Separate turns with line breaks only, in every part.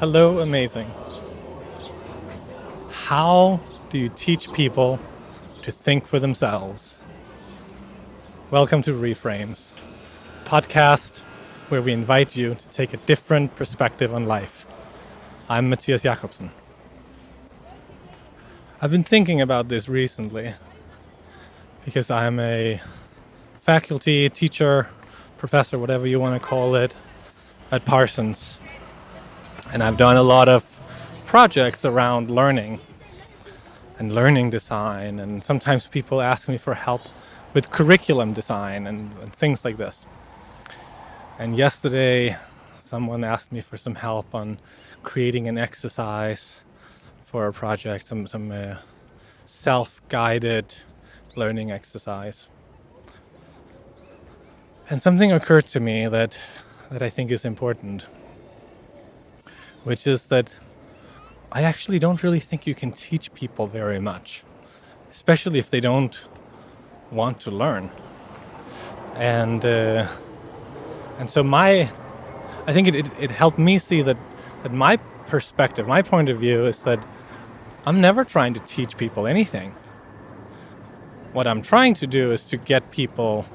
Hello, amazing. How do you teach people to think for themselves? Welcome to Reframes, podcast where we invite you to take a different perspective on life. I'm Matthias Jakobsen. I've been thinking about this recently because I'm a faculty, teacher, professor, whatever you want to call it, at Parsons. And I've done a lot of projects around learning and learning design. And sometimes people ask me for help with curriculum design and, and things like this. And yesterday, someone asked me for some help on creating an exercise for a project, some, some uh, self guided learning exercise. And something occurred to me that, that I think is important, which is that I actually don't really think you can teach people very much, especially if they don't want to learn. And uh, and so my, I think it, it, it helped me see that that my perspective, my point of view is that I'm never trying to teach people anything. What I'm trying to do is to get people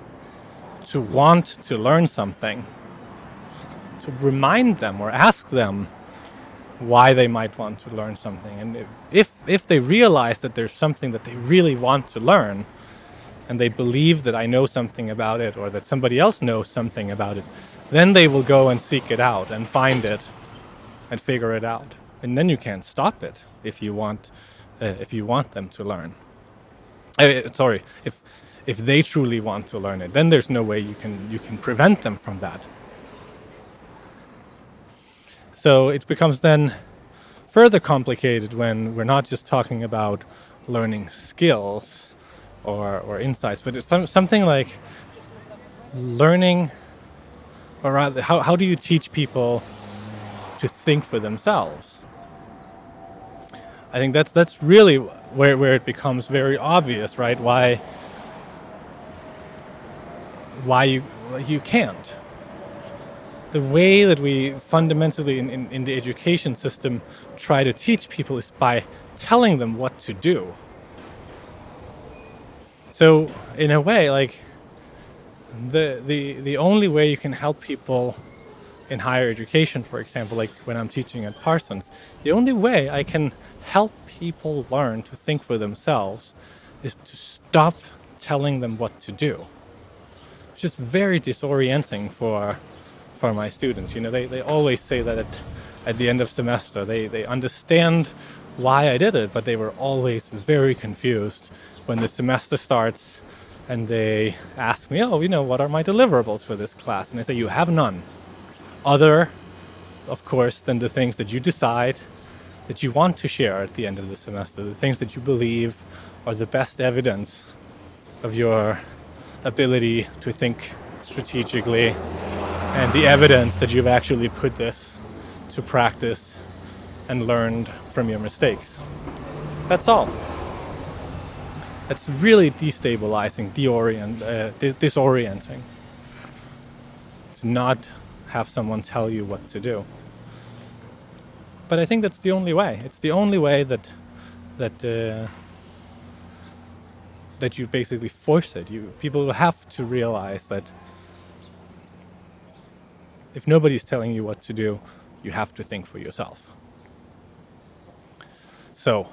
to want to learn something, to remind them or ask them why they might want to learn something. And if, if they realize that there's something that they really want to learn, and they believe that I know something about it or that somebody else knows something about it, then they will go and seek it out and find it and figure it out. And then you can't stop it if you want, uh, if you want them to learn. Uh, sorry, if if they truly want to learn it, then there's no way you can you can prevent them from that. So it becomes then further complicated when we're not just talking about learning skills or, or insights, but it's something like learning, or rather, how, how do you teach people to think for themselves? I think that's that's really where, where it becomes very obvious, right? Why why you you can't the way that we fundamentally in, in, in, the education system try to teach people is by telling them what to do. So in a way, like the the the only way you can help people in higher education, for example, like when I'm teaching at Parsons, the only way I can help people learn to think for themselves is to stop telling them what to do. It's just very disorienting for for my students. You know, they, they always say that at, at the end of semester they, they understand why I did it, but they were always very confused when the semester starts and they ask me, oh, you know, what are my deliverables for this class? And I say, you have none. Other, of course, than the things that you decide that you want to share at the end of the semester, the things that you believe are the best evidence of your ability to think strategically and the evidence that you've actually put this to practice and learned from your mistakes. That's all. It's really destabilizing, deorient, uh, dis- disorienting to not have someone tell you what to do. But I think that's the only way. It's the only way that that uh, that you basically force it. You people have to realize that if nobody's telling you what to do, you have to think for yourself. So,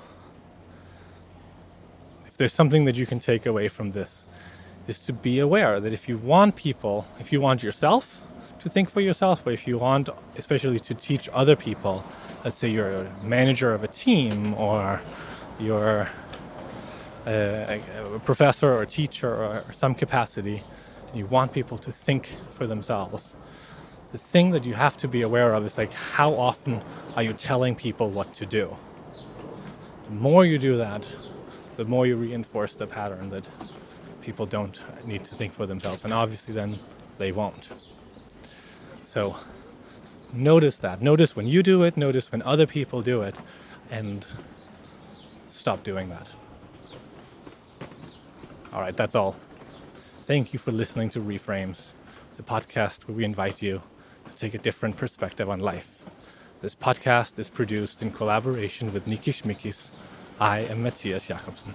if there's something that you can take away from this, is to be aware that if you want people, if you want yourself to think for yourself, or if you want, especially to teach other people, let's say you're a manager of a team or you're a, a professor or a teacher or some capacity, you want people to think for themselves, the thing that you have to be aware of is like how often are you telling people what to do? The more you do that, the more you reinforce the pattern that people don't need to think for themselves. And obviously, then they won't. So, notice that. Notice when you do it, notice when other people do it, and stop doing that. All right, that's all. Thank you for listening to Reframes, the podcast where we invite you take a different perspective on life. This podcast is produced in collaboration with Niki Schmikis. I am Matthias Jakobsen.